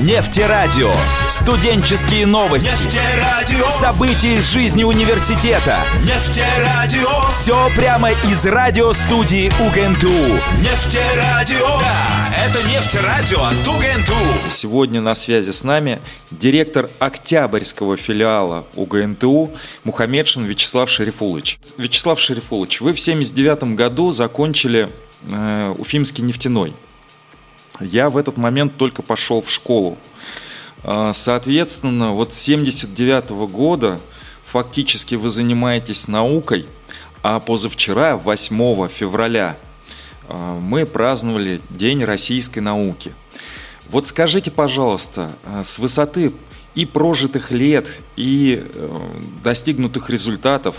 Нефтерадио. Студенческие новости. Нефтерадио. События из жизни университета. Нефтерадио. Все прямо из радиостудии УГНТУ. Нефтерадио. Да, это нефтерадио от УГНТУ. Сегодня на связи с нами директор Октябрьского филиала УГНТУ Мухаммедшин Вячеслав Шерифулович. Вячеслав Шерифулович, вы в 79 году закончили э, Уфимский нефтяной. Я в этот момент только пошел в школу. А, Соответственно, вот с 79 года фактически вы занимаетесь наукой, а позавчера, 8 февраля, а, мы праздновали День российской науки. Вот скажите, пожалуйста, а, с высоты и прожитых лет, и э, достигнутых результатов,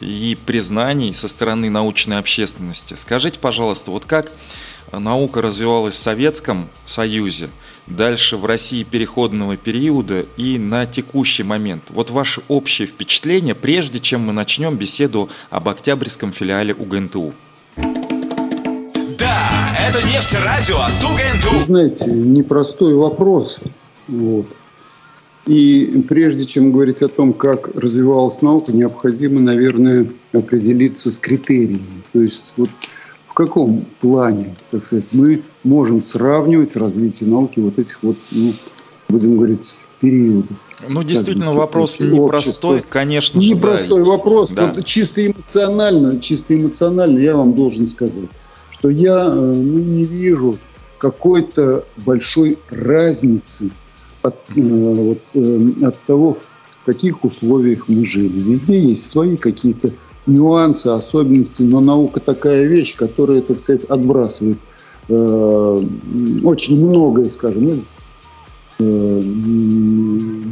и признаний со стороны научной общественности, скажите, пожалуйста, вот как наука развивалась в Советском Союзе, дальше в России переходного периода и на текущий момент. Вот ваше общее впечатление, прежде чем мы начнем беседу об Октябрьском филиале УГНТУ. Да, это нефтерадио от УГНТУ. Вы знаете, непростой вопрос. Вот. И прежде чем говорить о том, как развивалась наука, необходимо, наверное, определиться с критериями. То есть вот каком плане, так сказать, мы можем сравнивать развитие науки вот этих вот, ну, будем говорить, периодов. Ну, действительно, бы, вопрос непростой, конечно же. да. Непростой вопрос. Да. Вот чисто эмоционально, чисто эмоционально я вам должен сказать, что я э, ну, не вижу какой-то большой разницы от, э, вот, э, от того, в каких условиях мы жили. Везде есть свои какие-то нюансы, особенности, но наука такая вещь, которая, так сказать, отбрасывает э, очень многое, скажем, из э,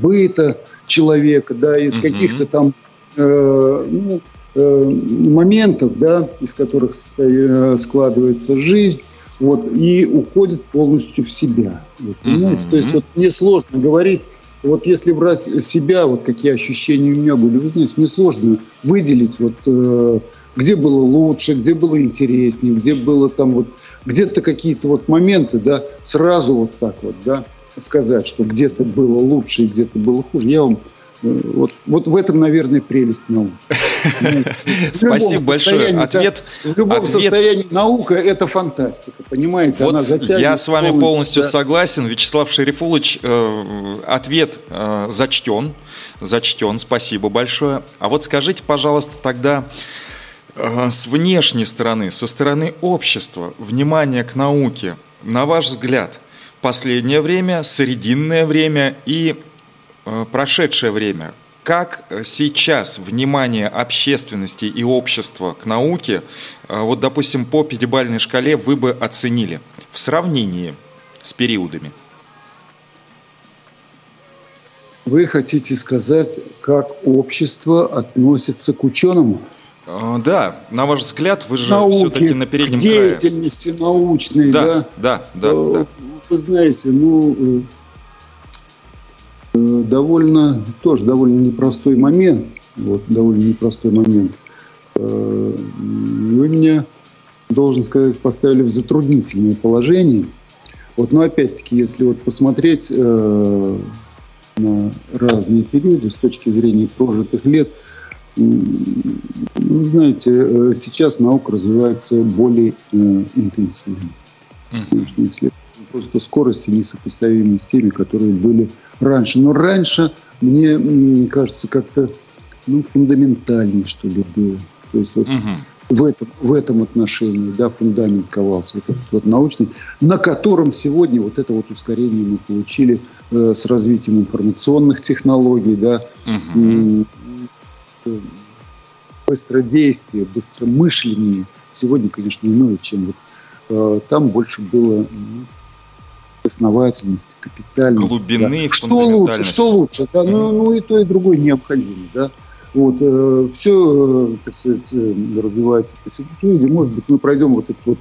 быта человека, да, из каких-то там э, ну, э, моментов, да, из которых э, складывается жизнь, вот, и уходит полностью в себя. Вот, понимаете? Мгм. То есть вот мне сложно говорить, вот если брать себя, вот какие ощущения у меня были, вы знаете, мне сложно выделить, вот, э, где было лучше, где было интереснее, где было там вот, где-то какие-то вот моменты, да, сразу вот так вот, да, сказать, что где-то было лучше и где-то было хуже. Я вам вот, вот в этом, наверное, прелесть науки. Спасибо большое. Ответ, В любом ответ- состоянии наука – это фантастика, понимаете? Она Вот затягивает я с вами полностью да. согласен. Вячеслав Шерифулович, э, ответ э, зачтен. Зачтен, спасибо большое. А вот скажите, пожалуйста, тогда э, с внешней стороны, со стороны общества, внимание к науке, на ваш взгляд, последнее время, срединное время и прошедшее время. Как э, сейчас внимание общественности и общества к науке, э, вот, допустим, по пятибалльной шкале вы бы оценили в сравнении с периодами? Вы хотите сказать, как общество относится к ученым? Э, Да, на ваш взгляд, вы же Науке, все-таки на переднем к крае. деятельности научной, да? Да, да, да, Э, да. Вы знаете, ну, э, э, довольно, тоже довольно непростой момент. Вот, довольно непростой момент. Э, Вы меня, должен сказать, поставили в затруднительное положение. Вот, но опять-таки, если вот посмотреть э, на разные периоды с точки зрения прожитых лет, вы знаете, э, сейчас наука развивается более э, интенсивно научные исследования. Просто скорости несопоставимы с теми, которые были раньше. Но раньше, мне кажется, как-то ну, фундаментальнее, что ли, было. То есть вот Мгм. в этом, в этом отношении, да, фундамент ковался, вот этот вот научный, на котором сегодня вот это вот ускорение мы получили э, с развитием информационных технологий, да. М, э, быстродействие, быстромышление сегодня, конечно, иное, чем вот э, там больше было ну, основательности, капитальности. Глубины, да. Что лучше, что лучше, да, ну, ну и то, и другое необходимо, да. Вот, все, так сказать, э, развивается по ситуации. Может быть, мы пройдем вот этот вот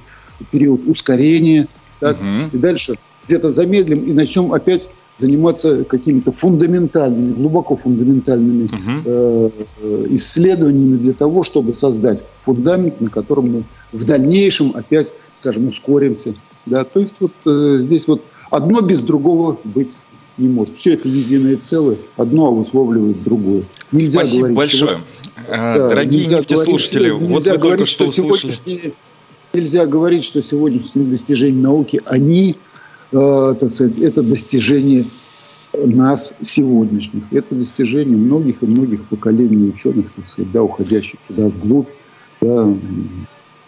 период ускорения, так, Мгм. и дальше где-то замедлим и начнем опять заниматься какими-то фундаментальными, глубоко фундаментальными э, э, исследованиями для того, чтобы создать фундамент, на котором мы в дальнейшем опять, скажем, ускоримся. Да? То есть вот э, здесь вот одно без другого быть не может. Все это единое целое, одно обусловливает другое. Нельзя Спасибо говорить, большое. Что, а, да, Дорогие нефтеслушатели, говорить, вот вы только что услышали. Нельзя говорить, что сегодняшние достижения науки, они, э, так сказать, это достижение нас сегодняшних. Это достижение многих и многих поколений ученых, так сказать, да, уходящих туда вглубь, да,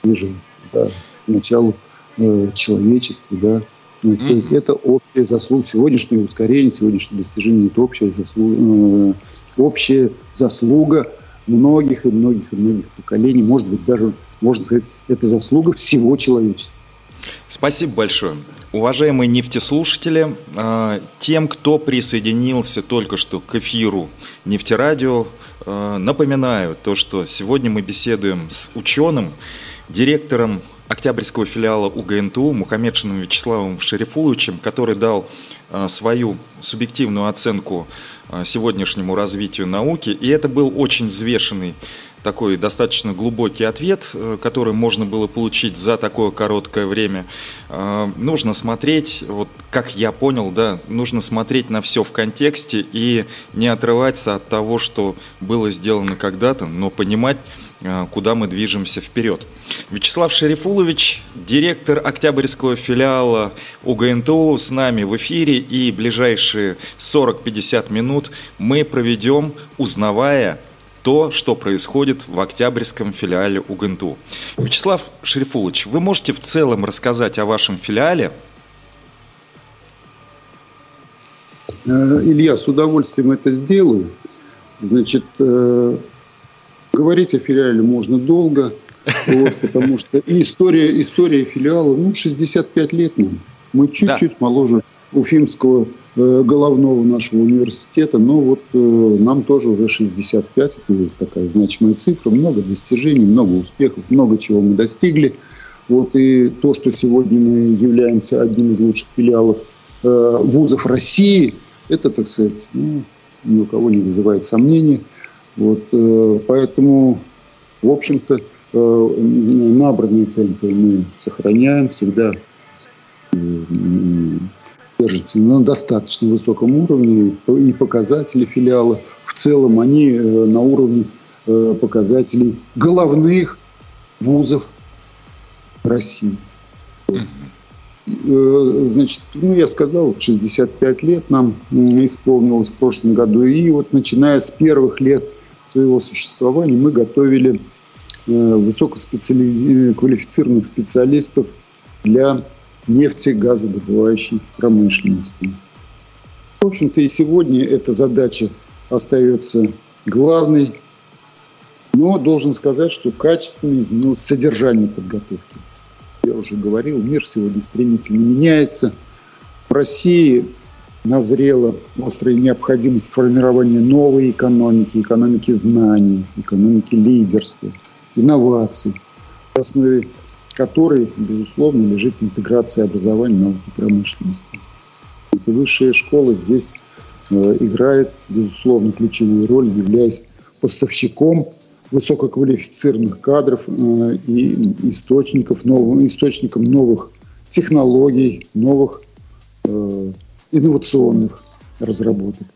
ближе, да, к началу э, человечества, да. Mm-hmm. То есть это общая заслуга, сегодняшнее ускорение, сегодняшнее достижение, это общая заслуга, э, общая заслуга многих и многих и многих поколений, может быть, даже, можно сказать, это заслуга всего человечества. Спасибо большое. Уважаемые нефтеслушатели, э, тем, кто присоединился только что к эфиру Нефтерадио, э, напоминаю то, что сегодня мы беседуем с ученым, директором Октябрьского филиала УГНТУ Мухаммедшиным Вячеславом Шерифуловичем, который дал э, свою субъективную оценку сегодняшнему развитию науки. И это был очень взвешенный такой достаточно глубокий ответ, э, который можно было получить за такое короткое время. Э, нужно смотреть, вот как я понял, да, нужно смотреть на все в контексте и не отрываться от того, что было сделано когда-то, но понимать, э, куда мы движемся вперед. Вячеслав Шерифулович, директор Октябрьского филиала УГНТУ с нами в эфире и ближайшие 40-50 минут мы проведем, узнавая то, что происходит в Октябрьском филиале УГНТУ. Вячеслав Шерифулович, вы можете в целом рассказать о вашем филиале? Э, Илья, с удовольствием это сделаю. Значит, э, говорить о филиале можно долго, вот, потому что история, история филиала, ну, 65 лет нам. Мы чуть-чуть да. моложе Уфимского Э, головного нашего университета, но вот э, нам тоже уже 65, это такая значимая цифра, много достижений, много успехов, много чего мы достигли. Вот и то, что сегодня мы являемся одним из лучших филиалов э, вузов России, это, так сказать, ну, ни у кого не вызывает сомнений. Вот, э, поэтому, в общем-то, э, набранные темпы мы сохраняем всегда держится на достаточно высоком уровне, и показатели филиала в целом, они э, на уровне э, показателей головных вузов России. Э, значит, ну, я сказал, 65 лет нам исполнилось в прошлом году. И вот начиная с первых лет своего существования мы готовили высококвалифицированных специалистов для нефтегазодобывающей промышленности. В общем-то и сегодня эта задача остается главной, но должен сказать, что качественно изменилось содержание подготовки. Я уже говорил, мир сегодня стремительно меняется. В России назрела острая необходимость формирования новой экономики, экономики знаний, экономики лидерства, инноваций, в основе которой, безусловно, лежит интеграция образования, науки и промышленности. И высшая школа здесь э, играет, безусловно, ключевую роль, являясь поставщиком высококвалифицированных кадров э, и источников новых, источником новых технологий, новых э, инновационных разработок.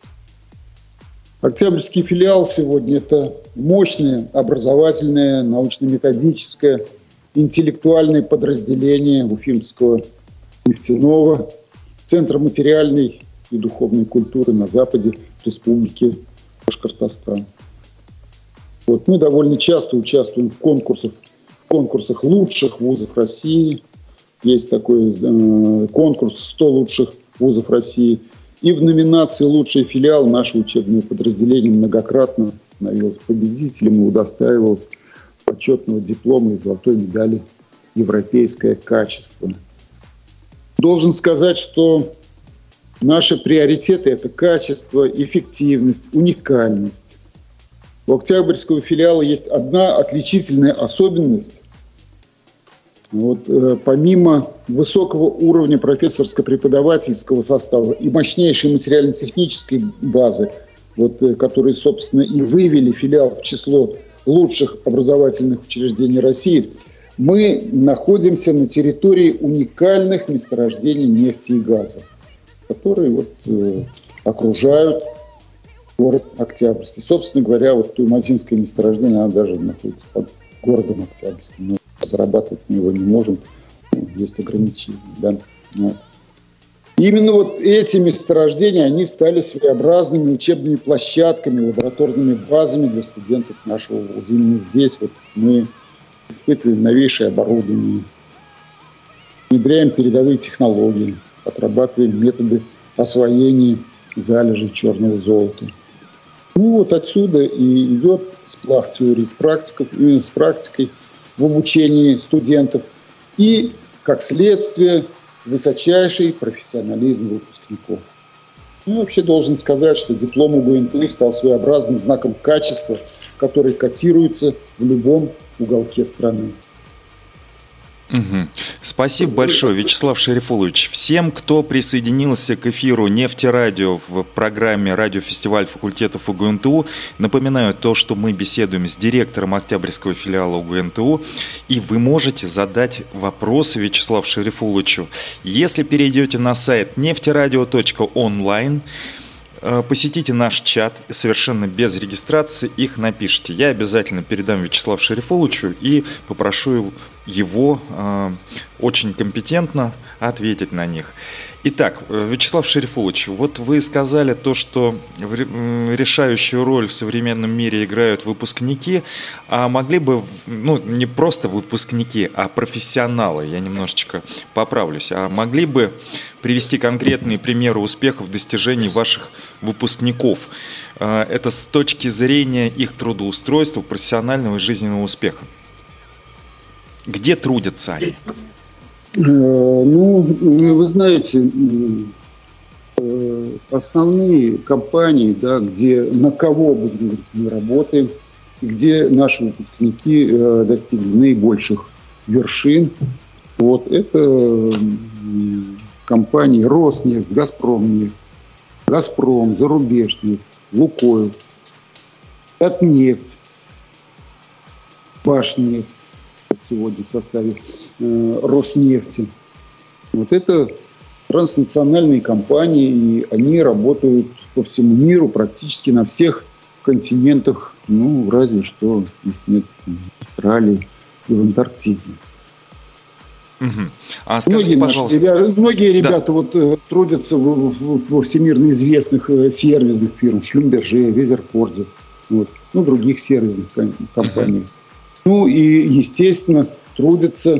Октябрьский филиал сегодня – это мощное образовательное, научно-методическое интеллектуальное подразделение Уфимского нефтяного Центра материальной и духовной культуры на западе Республики Башкортостан. Вот мы довольно часто участвуем в конкурсах, в конкурсах лучших вузов России. Есть такой э, конкурс 100 лучших вузов России. И в номинации «Лучший филиал» наше учебное подразделение многократно становилось победителем и удостаивалось почетного диплома и золотой медали «Европейское качество». Должен сказать, что наши приоритеты – это качество, эффективность, уникальность. У Октябрьского филиала есть одна отличительная особенность. Вот, э, помимо высокого уровня профессорско-преподавательского состава и мощнейшей материально-технической базы, вот, э, которые, собственно, и вывели филиал в число лучших образовательных учреждений России, мы находимся на территории уникальных месторождений нефти и газа. которые вот, э, окружают город Октябрьский. Собственно говоря, вот Туймазинское месторождение, оно даже находится под городом Октябрьским. Зарабатывать мы его не можем, ну, есть ограничения. Да? Вот. Именно вот эти месторождения, они стали своеобразными учебными площадками, лабораторными базами для студентов нашего вуза. Именно здесь вот мы испытываем новейшее оборудование, внедряем передовые технологии, отрабатываем методы освоения залежей черного золота. Ну вот отсюда и идет сплав теории с, практикой, с практикой в обучении студентов и, как следствие, высочайший профессионализм выпускников. Ну, вообще должен сказать, что диплом УГНТУ стал своеобразным знаком качества, который котируется в любом уголке страны. Угу. Спасибо большое, Вячеслав Шерифулович. Всем, кто присоединился к эфиру Нефтерадио в программе «Радиофестиваль факультетов УГНТУ», напоминаю то, что мы беседуем с директором Октябрьского филиала УГНТУ, и вы можете задать вопросы Вячеславу Шерифуловичу. Если перейдете на сайт нефтерадио.онлайн, Э, посетите наш чат совершенно без регистрации, их напишите. Я обязательно передам Вячеславу Шерифоловичу и попрошу его э, очень компетентно ответить на них. Итак, э, Вячеслав Шерифулович, вот вы сказали то, что решающую роль в современном мире играют выпускники, а могли бы, ну, не просто выпускники, а профессионалы, я немножечко поправлюсь, а могли бы привести конкретные примеры успехов достижений ваших выпускников? Э, это с точки зрения их трудоустройства, профессионального и жизненного успеха. Где трудятся они? Э, ну, вы знаете, э, основные компании, да, где на кого, будем говорить, мы работаем, где наши выпускники э, достигли наибольших вершин, вот это компании Роснефть, Газпромнефть, Газпром, Зарубежнефть, Лукойл, Татнефть, Башнефть, сегодня в составе э, Роснефти. Вот это транснациональные компании, и они работают по всему миру, практически на всех континентах, ну, разве что их нет в Австралии и в Антарктиде. Угу. А скажите, многие пожалуйста... Ребята, многие ребята да. вот, э, трудятся в, в, во всемирно известных э, сервисных фирмах, Шлюмберже, Везерфорде, вот, ну, других сервисных компаниях. Угу. Ну и, естественно, трудятся,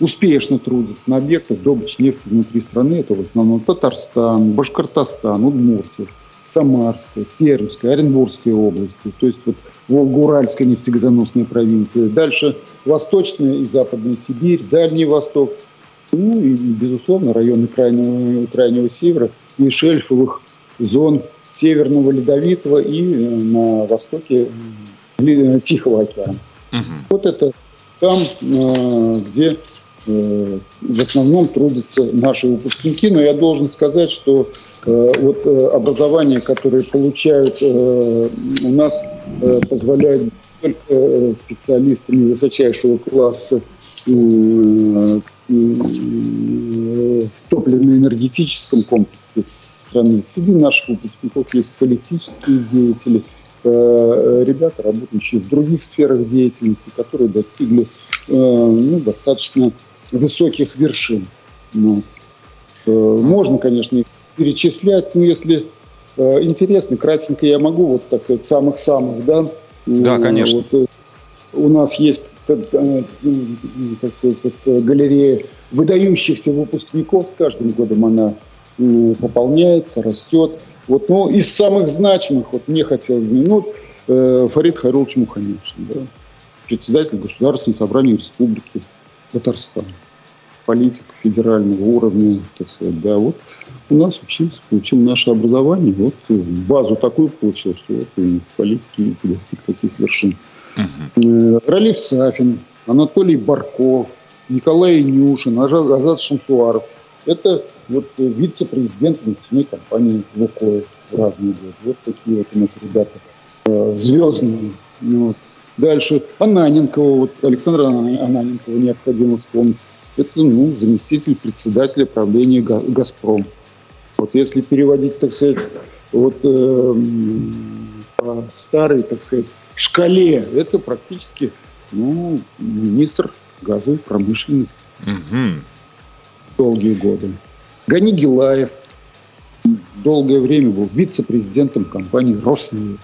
успешно трудятся на объектах добычи нефти внутри страны. Это в основном Татарстан, Башкортостан, Удмуртия, Самарская, Пермская, Оренбургская области. То есть вот Волго-Уральская нефтегазоносная провинция. Дальше Восточная и Западная Сибирь, Дальний Восток. Ну и, безусловно, районы крайнего, крайнего севера и шельфовых зон Северного Ледовитого и э, на востоке э, Тихого океана. Угу. Вот это там, э, где э, в основном трудятся наши выпускники, но я должен сказать, что э, вот образование, которое получают у нас, позволяет только специалистами высочайшего класса в топливно-энергетическом комплексе страны. Среди наших выпускников есть политические деятели, Э, ребята, работающие в других сферах деятельности, которые достигли э, ну, достаточно высоких вершин. Ну, э, можно, конечно, их перечислять, но если интересно, кратенько я могу, вот так сказать, самых-самых, да? Да, конечно. Вот, у нас есть так сказать, галерея выдающихся выпускников, с каждым годом она пополняется, растет. Вот, ну, из самых значимых, вот мне хотелось ну, э, Фарид Хайрулович Мухаммедович, да, председатель Государственного собрания Республики Татарстан, политик федерального уровня, так сказать, да, вот у нас учился, получил наше образование, вот базу такую получил, что вот и в политике, видите, достиг таких вершин. Uh-huh. Ралиф Сафин, Анатолий Барков, Николай Нюшин, Азат Шамсуаров – это вот вице-президент нефтяной компании «Лукойл» в разные годы. Вот такие вот у нас ребята э, звездные. Вот. Дальше Ананенкова, вот Александра Ананенкова необходимо вспомнить. Это ну, заместитель председателя правления «Газпром». Вот если переводить, так сказать, вот э, по старой, так сказать, шкале, это практически ну, министр газовой промышленности. Угу. Долгие годы. Гани Гилаев долгое время был вице-президентом компании «Роснефть».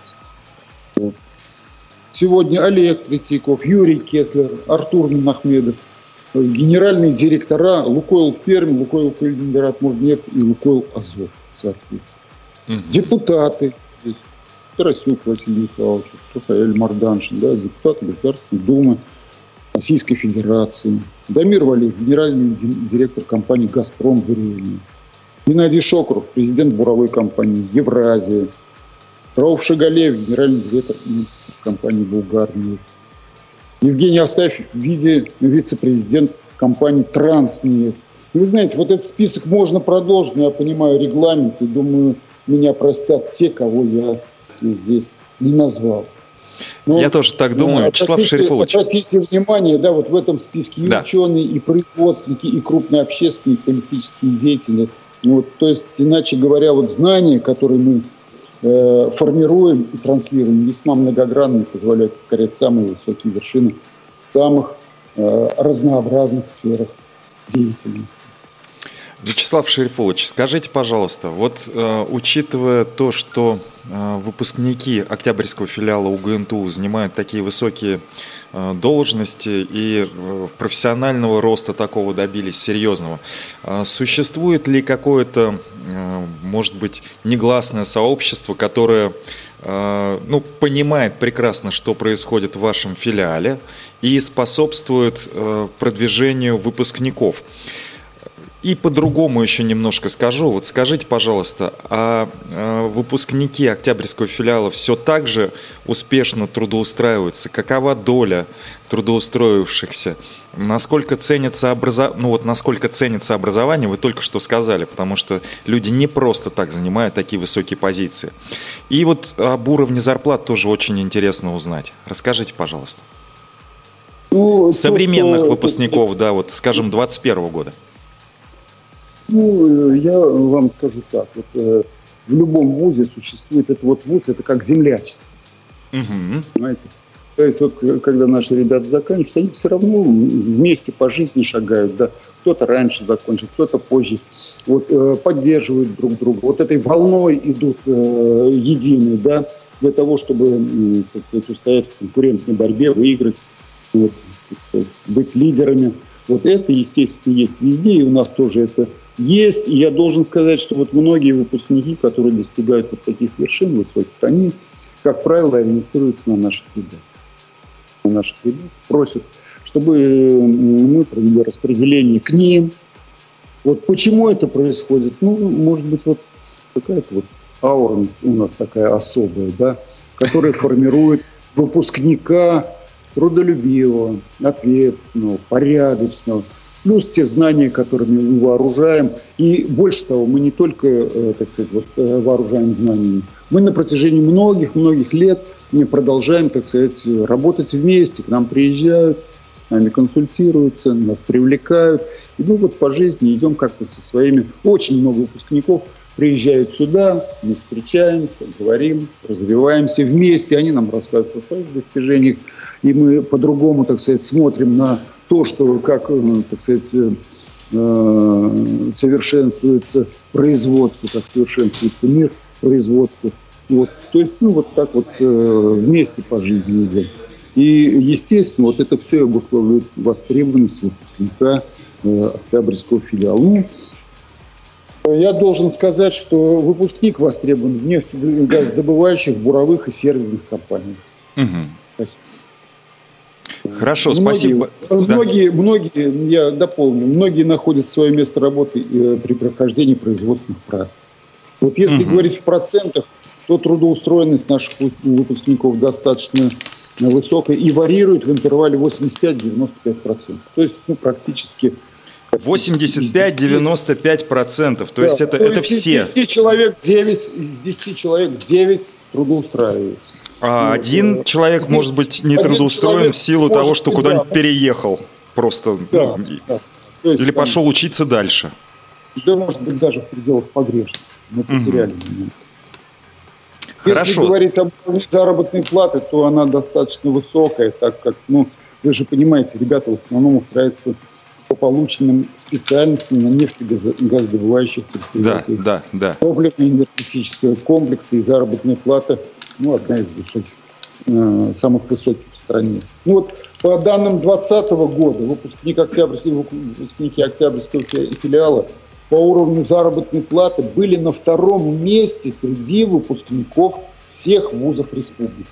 Вот. Сегодня Олег Третьяков, Юрий Кеслер, Артур Махмедов, генеральные директора Лукойл Пермь, Лукойл Калининград Мурнефть и Лукойл Азов, соответственно. Угу. Депутаты, здесь Тарасюк Василий Михайлович, Рафаэль Марданшин, да, депутаты Государственной Думы Российской Федерации, Дамир Валиев, генеральный директор компании «Газпром» в Ирине, Геннадий Шокров, президент буровой компании «Евразия», Рауф Шагалеев, генеральный директор компании «Булгарнефть». Евгений Астафьев в виде вице-президент компании «Транснефть». Вы знаете, вот этот список можно продолжить, но я понимаю регламент и думаю, меня простят те, кого я здесь не назвал. Но, я тоже так думаю, э, Вячеслав Шерифулович. Обратите внимание, да, вот в этом списке и да. ученые, и производственники, и крупные общественные, и политические деятели. Вот, то есть, иначе говоря, вот знания, которые мы Э, формируем и транслируем весьма многогранно и позволяет покорять самые высокие вершины в самых э, разнообразных сферах деятельности. Вячеслав Шерифович, скажите, пожалуйста, вот э, учитывая то, что э, выпускники Октябрьского филиала УГНТУ занимают такие высокие э, должности и профессионального роста такого добились серьезного, существует ли какое-то, может быть, негласное сообщество, которое ну, понимает прекрасно, что происходит в вашем филиале и способствует продвижению выпускников? И по-другому еще немножко скажу. Вот скажите, пожалуйста, а, а выпускники Октябрьского филиала все так же успешно трудоустраиваются? Какова доля трудоустроившихся? Насколько ценится, образо... ну вот насколько ценится образование, вы только что сказали, потому что люди не просто так занимают такие высокие позиции. И вот об уровне зарплат тоже очень интересно узнать. Расскажите, пожалуйста. Ну, Современных что... выпускников, да, вот, скажем, 21 года. Ну, я вам скажу так. Вот, э, в любом вузе существует этот вот вуз, это как землячество. Угу. Понимаете? То есть вот когда наши ребята заканчивают, они все равно вместе по жизни шагают, да. Кто-то раньше закончил, кто-то позже. Вот э, поддерживают друг друга. Вот этой волной идут э, единой, да, для того, чтобы, э, так сказать, устоять в конкурентной борьбе, выиграть, вот, быть лидерами. Вот это, естественно, есть везде, и у нас тоже это есть. И я должен сказать, что вот многие выпускники, которые достигают вот таких вершин высоких, они, как правило, ориентируются на наших ребят. На наших ребят просят, чтобы мы провели распределение к ним. Вот почему это происходит? Ну, может быть, вот какая-то вот аура у нас такая особая, да, которая формирует выпускника трудолюбивого, ответственного, порядочного, плюс те знания, которыми мы вооружаем. И больше того, мы не только, э, так сказать, вот, э, вооружаем знаниями, мы на протяжении многих-многих лет продолжаем, так сказать, работать вместе. К нам приезжают, с нами консультируются, нас привлекают. И мы вот по жизни идем как-то со своими... Очень много выпускников приезжают сюда, мы встречаемся, говорим, развиваемся вместе. Они нам рассказывают о своих достижениях. И мы по-другому, так сказать, смотрим на то, что как, э, так сказать, э, э, совершенствуется производство, как совершенствуется мир производства. Вот. То есть, ну, вот так вот вместе по жизни идем. И, естественно, вот это все обусловливает востребованность выпускника Октябрьского филиала. Ну, я должен сказать, что выпускник востребован в нефтегазодобывающих, буровых и сервисных компаниях. Угу. Хорошо, многие, спасибо. Многие, да. многие, я дополню, многие находят свое место работы э, при прохождении производственных практик. Вот если угу. говорить в процентах, то трудоустроенность наших выпускников достаточно высокая и варирует в интервале 85-95%. То есть ну, практически 85-95%, то есть это, то это все. Из 10 человек 9, из 10 человек 9 трудоустраиваются. А один ну, человек может быть не трудоустроен в силу того, что куда-нибудь да, переехал просто. Да, ну, да. Есть, или там, пошел учиться дальше. Да, может быть, даже в пределах погрешности. Мы потеряли угу. Хорошо. Если говорить об заработной платы, то она достаточно высокая, так как, ну, вы же понимаете, ребята в основном устраиваются по полученным специальностям на нефтегазодобывающих предприятиях. Да, да, да. Топливно-энергетического комплекса и заработная плата, ну, одна из высоких, э, самых высоких в стране. Ну вот по данным 2020 года выпускник октябрьского, выпускники Октябрьского филиала по уровню заработной платы были на втором месте среди выпускников всех вузов республики.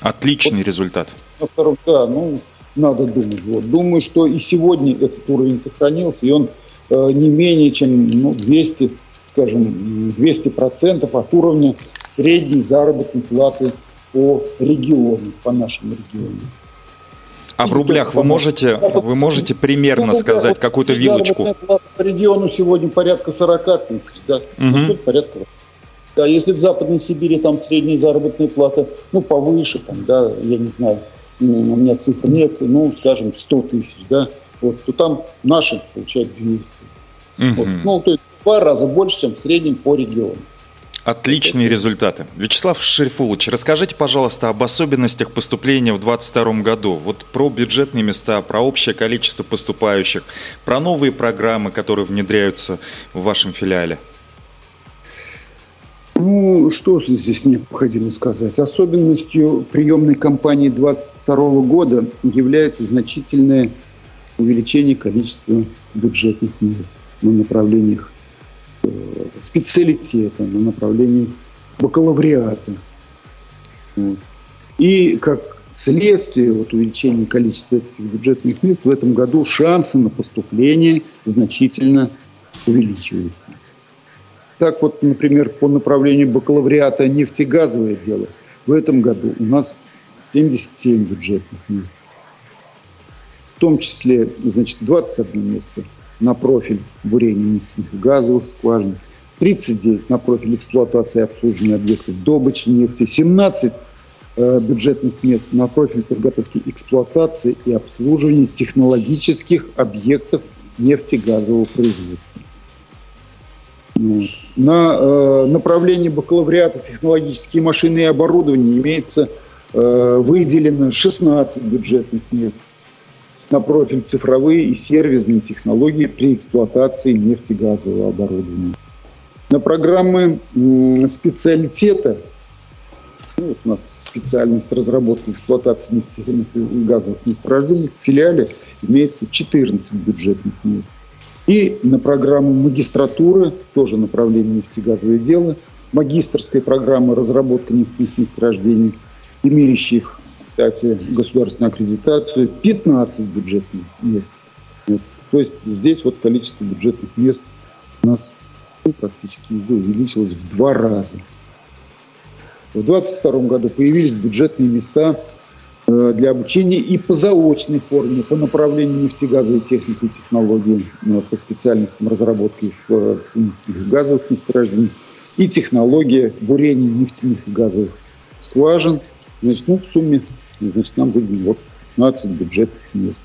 Отличный вот, результат. На втором, да, ну, надо думать. Вот. Думаю, что и сегодня этот уровень сохранился, и он э, не менее чем ну, 200, скажем, 200 процентов от уровня средней заработной платы по региону, по нашему региону. А в рублях вы можете, вы можете примерно ну, сказать какую-то вилочку? По региону сегодня порядка 40 тысяч, да, угу. порядка да, если в Западной Сибири там средняя заработная плата, ну, повыше, там, да, я не знаю, у меня цифр нет, ну, скажем, 100 тысяч, да, вот, то там наши получают 200. Угу. Вот, ну, то есть два раза больше, чем в среднем по региону. Отличные результаты. Вячеслав Шерифулович, расскажите, пожалуйста, об особенностях поступления в 2022 году. Вот про бюджетные места, про общее количество поступающих, про новые программы, которые внедряются в вашем филиале. Ну, что здесь необходимо сказать? Особенностью приемной кампании 2022 года является значительное увеличение количества бюджетных мест на направлениях специалитета, на направлении бакалавриата. Вот. И как следствие вот, увеличения количества этих бюджетных мест в этом году шансы на поступление значительно увеличиваются. Так вот, например, по направлению бакалавриата нефтегазовое дело в этом году у нас 77 бюджетных мест. В том числе, значит, 21 место на профиль бурения нефтяных и газовых скважин, 39 на профиль эксплуатации и обслуживания объектов добычи нефти, 17 э, бюджетных мест на профиль подготовки эксплуатации и обслуживания технологических объектов нефтегазового производства. На э, направлении бакалавриата технологические машины и оборудование имеется э, выделено 16 бюджетных мест на профиль цифровые и сервисные технологии при эксплуатации нефтегазового оборудования. На программы специалитета, ну, вот у нас специальность разработки эксплуатации нефтяных и газовых месторождений, в филиале имеется 14 бюджетных мест. И на программу магистратуры, тоже направление нефтегазовое дело, магистрской программы разработка нефтяных месторождений, имеющих, кстати, государственную аккредитацию, 15 бюджетных мест. То есть здесь вот количество бюджетных мест у нас ну, практически увеличилось в два раза. В 2022 году появились бюджетные места Э, для обучения и по заочной форме, по направлению нефтегазовой техники и технологий, э, по специальностям разработки в нефтяных газовых месторождений и технология бурения нефтяных и газовых скважин. Значит, ну, в сумме значит, нам выделено вот 15 бюджетных мест.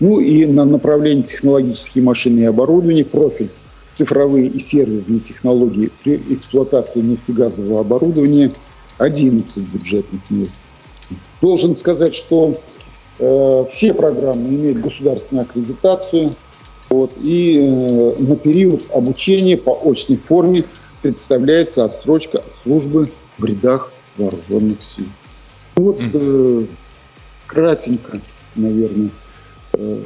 Ну и на направлении технологические машины и оборудование, профиль цифровые и сервисные технологии при эксплуатации нефтегазового оборудования 11 бюджетных мест. Должен сказать, что э, все программы имеют государственную аккредитацию, вот, и э, на период обучения по очной форме представляется отстрочка от службы в рядах вооруженных сил. Вот э, кратенько, наверное. Э,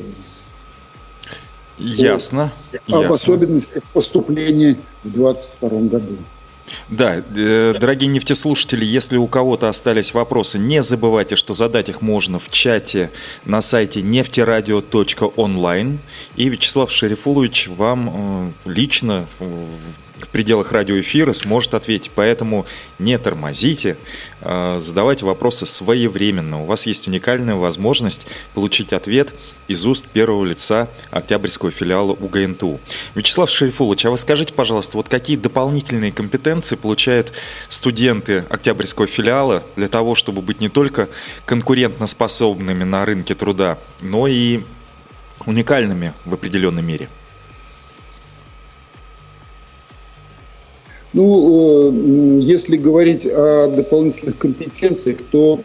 Ясно. Об ясно. особенностях поступления в 2022 году. Да, э, дорогие нефтеслушатели, если у кого-то остались вопросы, не забывайте, что задать их можно в чате на сайте нефтерадио.онлайн. И Вячеслав Шерифулович вам э, лично в пределах радиоэфира сможет ответить. Поэтому не тормозите, а, задавайте вопросы своевременно. У вас есть уникальная возможность получить ответ из уст первого лица Октябрьского филиала УГНТУ. Вячеслав Шерифулович, а вы скажите, пожалуйста, вот какие дополнительные компетенции получают студенты Октябрьского филиала для того, чтобы быть не только конкурентоспособными на рынке труда, но и уникальными в определенной мере? Ну, э, если говорить о дополнительных компетенциях, то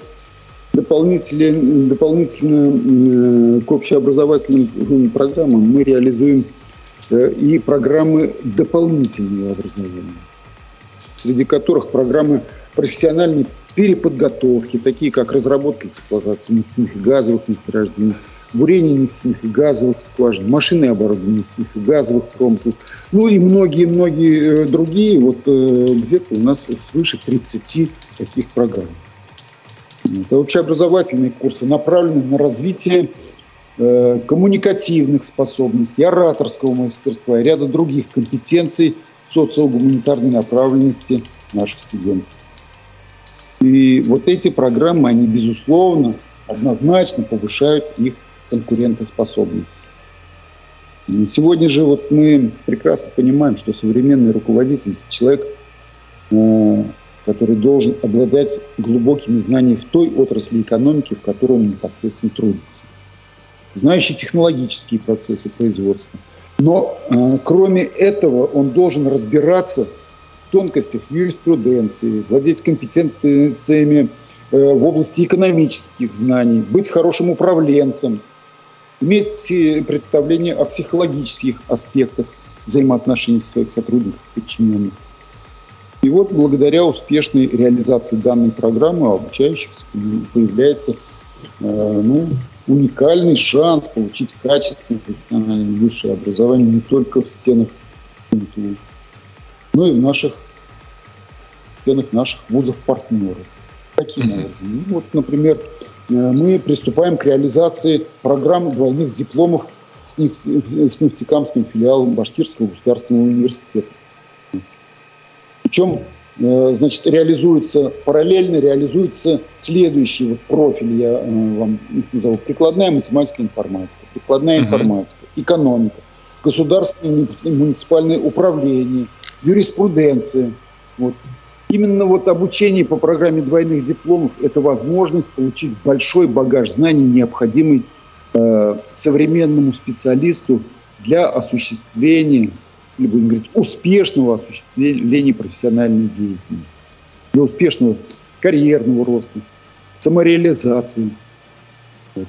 дополнительно, дополнительно э, к общеобразовательным программам мы реализуем э, и программы дополнительного образования, среди которых программы профессиональной переподготовки, такие как разработка эксплуатации нефтяных газовых месторождений, бурение нефтяных и газовых скважин, машины оборудование нефтяных и газовых промыслов, ну и многие-многие э, другие. Вот э, где-то у нас свыше 30 таких программ. Это общеобразовательные курсы направлены на развитие э, коммуникативных способностей, ораторского мастерства и ряда других компетенций социогуманитарной направленности наших студентов. И вот эти программы, они, безусловно, однозначно повышают их конкурентоспособность. Сегодня же вот мы прекрасно понимаем, что современный руководитель – человек, э, который должен обладать глубокими знаниями в той отрасли экономики, в которой он непосредственно трудится. Знающий технологические процессы производства. Но э, кроме этого он должен разбираться – тонкостях юриспруденции, владеть компетенциями э, в области экономических знаний, быть хорошим управленцем, иметь представление о психологических аспектах взаимоотношений своих сотрудников и подчиненных. И вот благодаря успешной реализации данной программы у обучающихся появляется э, ну, уникальный шанс получить качественное профессиональное высшее образование не только в стенах МТУ, но и в наших членах наших вузов-партнеров. Mm-hmm. образом? Ну, вот, например, мы приступаем к реализации программы двойных дипломов с, нефти, с нефтекамским филиалом Башкирского государственного университета. Причем, э, значит, реализуется параллельно, реализуется следующий вот профиль, я э, вам их назову, прикладная математика информатика, прикладная uh-huh. информатика, экономика, государственное муниципальное управление – юриспруденции. Вот. Именно вот обучение по программе двойных дипломов – это возможность получить большой багаж знаний, необходимый э, современному специалисту для осуществления, или будем говорить, успешного осуществления профессиональной деятельности, для успешного карьерного роста, самореализации. Вот.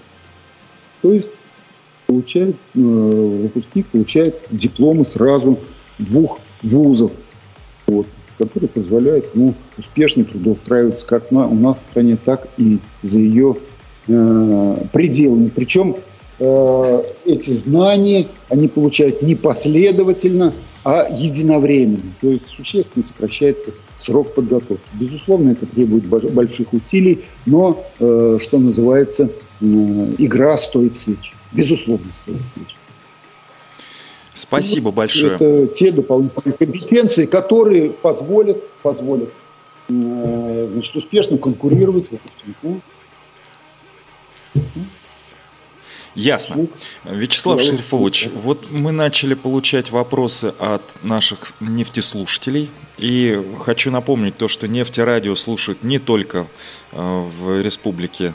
То есть получает, э, выпускник получает дипломы сразу двух вузов, вот, которые позволяют ему успешно трудоустраиваться как на, у нас в стране, так и за ее э, пределами. Причем э, эти знания они получают не последовательно, а единовременно. То есть существенно сокращается срок подготовки. Безусловно, это требует больших усилий, но, э, что называется, э, игра стоит свеч. Безусловно, стоит свеч. Спасибо большое. Это те дополнительные компетенции, которые позволят, позволят э, значит, успешно конкурировать выпускнику. Ясно. Вячеслав Я Шерифович, вот мы начали получать вопросы от наших нефтеслушателей. И хочу напомнить то, что нефтерадио слушают не только э, в республике,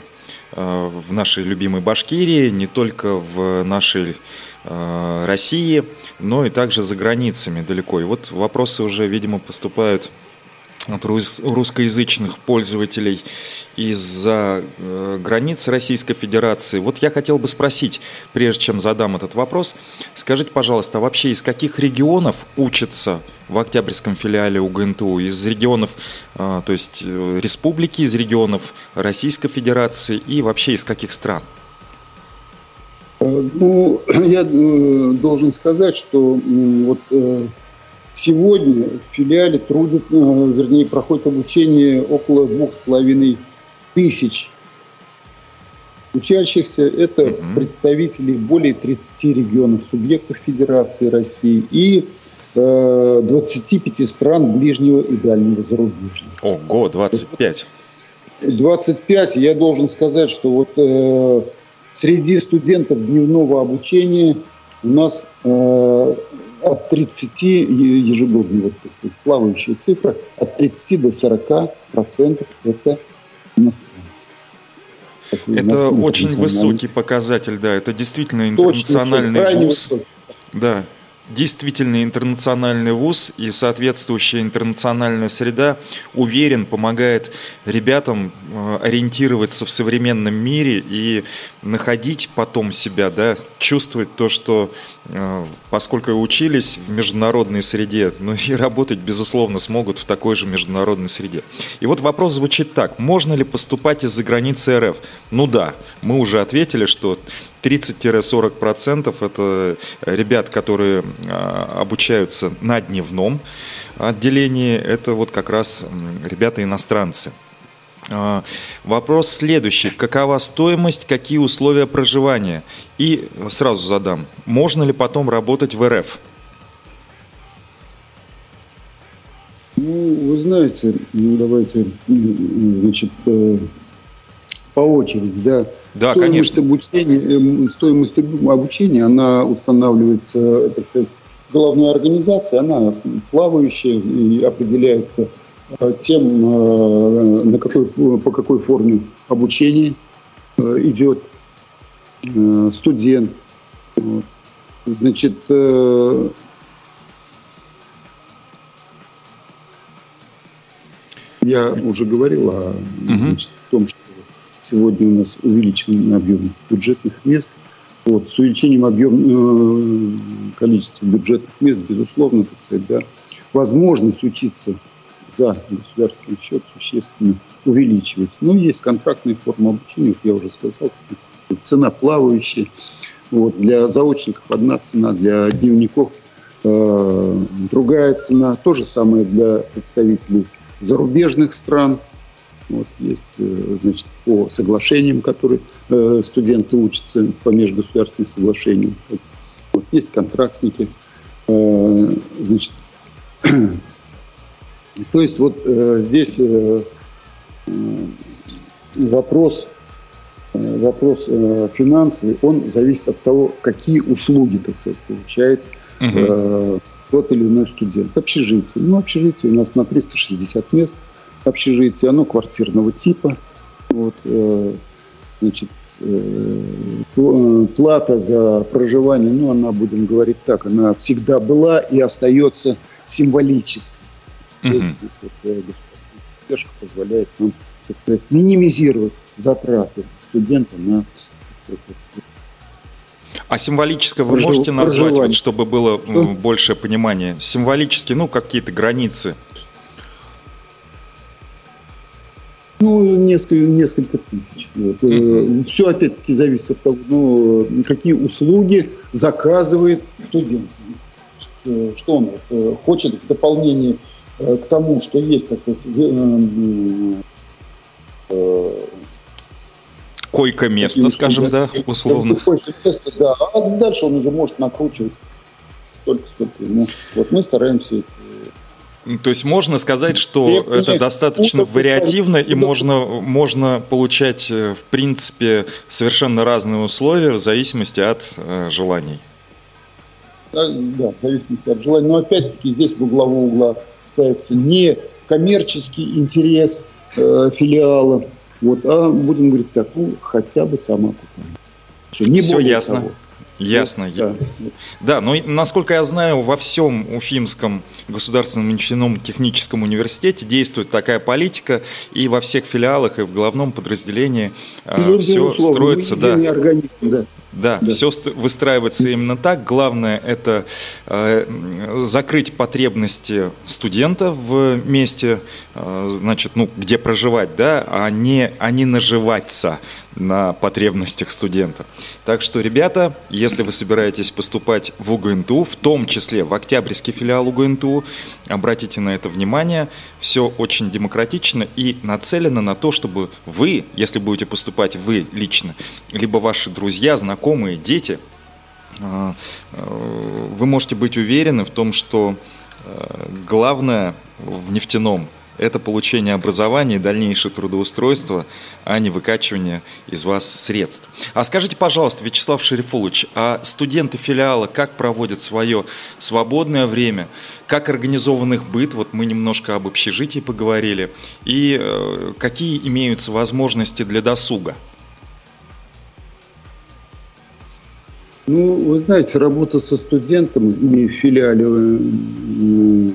в нашей любимой Башкирии, не только в нашей Э, России, но и также за границами далеко. И вот вопросы уже, видимо, поступают от русскоязычных пользователей из-за э, границ Российской Федерации. Вот я хотел бы спросить, прежде чем задам этот вопрос, скажите, пожалуйста, а вообще из каких регионов учатся в Октябрьском филиале УГНТУ? Из регионов, э, то есть республики, из регионов Российской Федерации и вообще из каких стран? Э, ну, я э, должен сказать, что вот э, сегодня в филиале трудят, вернее, проходит обучение около двух с половиной тысяч учащихся. Это угу. представители более 30 регионов, субъектов Федерации России и 25 стран ближнего и дальнего зарубежья. Ого, 25. 25. Я должен сказать, что вот Среди студентов дневного обучения у нас э, от 30 ежегодно, вот эти плавающие цифры, от 30 до 40 процентов это иностранцы. Это очень высокий показатель, да, это действительно интернациональный Точно, вуз. Высокий. Да. Действительно интернациональный вуз и соответствующая интернациональная среда, уверен, помогает ребятам э, ориентироваться в современном мире и находить потом себя, да, чувствовать то, что э, поскольку учились в международной среде, ну и работать, безусловно, смогут в такой же международной среде. И вот вопрос звучит так. Можно ли поступать из-за границы РФ? Ну да, мы уже ответили, что 30-40% это ребят, которые а, обучаются на дневном отделении, это вот как раз ребята-иностранцы. А, вопрос следующий. Какова стоимость, какие условия проживания? И сразу задам, можно ли потом работать в РФ? Ну, вы знаете, ну, давайте, значит, э, по очереди, да. Да, стоимость конечно. Обучения, эм, стоимость обучения, она устанавливается, так сказать, головной организацией, она плавающая и определяется э, тем, э, на какой, по какой форме обучения э, идет студент. Значит, я уже говорил о, значит, о том, что Сегодня у нас увеличен объем бюджетных мест. Вот, с увеличением объема э, количества бюджетных мест, безусловно, так сказать, да, возможность учиться за государственный счет существенно увеличивается. Но ну, есть контрактные формы обучения, как я уже сказал, цена плавающая. Вот, для заочников одна цена, для дневников э, другая цена. То же самое для представителей зарубежных стран. Вот, есть, э, значит, по соглашениям, которые э, студенты учатся, по межгосударственным соглашениям. Вот, есть контрактники. Э, значит, то есть вот здесь вопрос, вопрос финансовый, он зависит от того, какие услуги, так сказать, получает э, тот или иной студент. Общежитие. Ну, общежитие у нас на 360 мест – общежитие, оно квартирного типа. Вот, э, значит, э, плата за проживание, ну, она, будем говорить так, она всегда была и остается символической. Угу. То есть, вот, э, государственная поддержка позволяет нам, так сказать, минимизировать затраты студента на так сказать, а символическое вы можете назвать, вот, чтобы было Что? больше понимания? Символически, ну, какие-то границы Ну, несколько, несколько тысяч. Вот. Uh-huh. Все опять-таки зависит от того, ну, какие услуги заказывает студент. Что он э, хочет в дополнение э, к тому, что есть, так сказать, койко-место, скажем, да, условно. Койко-место, да. А дальше он уже может накручивать только сколько ему. Вот мы стараемся то есть можно сказать, что Я это достаточно вариативно и можно, можно получать, э, в принципе, совершенно разные условия в зависимости от э, желаний. Да, да, в зависимости от желаний. Но опять-таки здесь в углового угла ставится не коммерческий интерес э, филиала, вот, а будем говорить так, ну, хотя бы самоокупание. Все, не Все ясно. Того. Ясно. Да. да, но насколько я знаю, во всем Уфимском государственном нефтяном техническом университете действует такая политика, и во всех филиалах, и в главном подразделении ну, все строится. Да. Да. Да, да, все выстраивается именно так. Главное это э, закрыть потребности студента в месте, э, значит, ну, где проживать, да, а не, а не наживаться на потребностях студента. Так что, ребята, если вы собираетесь поступать в УГНТУ, в том числе в Октябрьский филиал УГНТУ, обратите на это внимание. Все очень демократично и нацелено на то, чтобы вы, если будете поступать вы лично, либо ваши друзья, знакомые, дети, а, а, вы можете быть уверены в том, что а, главное в нефтяном это получение образования и дальнейшее трудоустройство, а не выкачивание из вас средств. А скажите, пожалуйста, Вячеслав Шерифулович, а студенты филиала как проводят свое свободное время? Как организован их быт? Вот мы немножко об общежитии поговорили. И э, какие имеются возможности для досуга? Ну, вы знаете, работа со студентами в филиале э,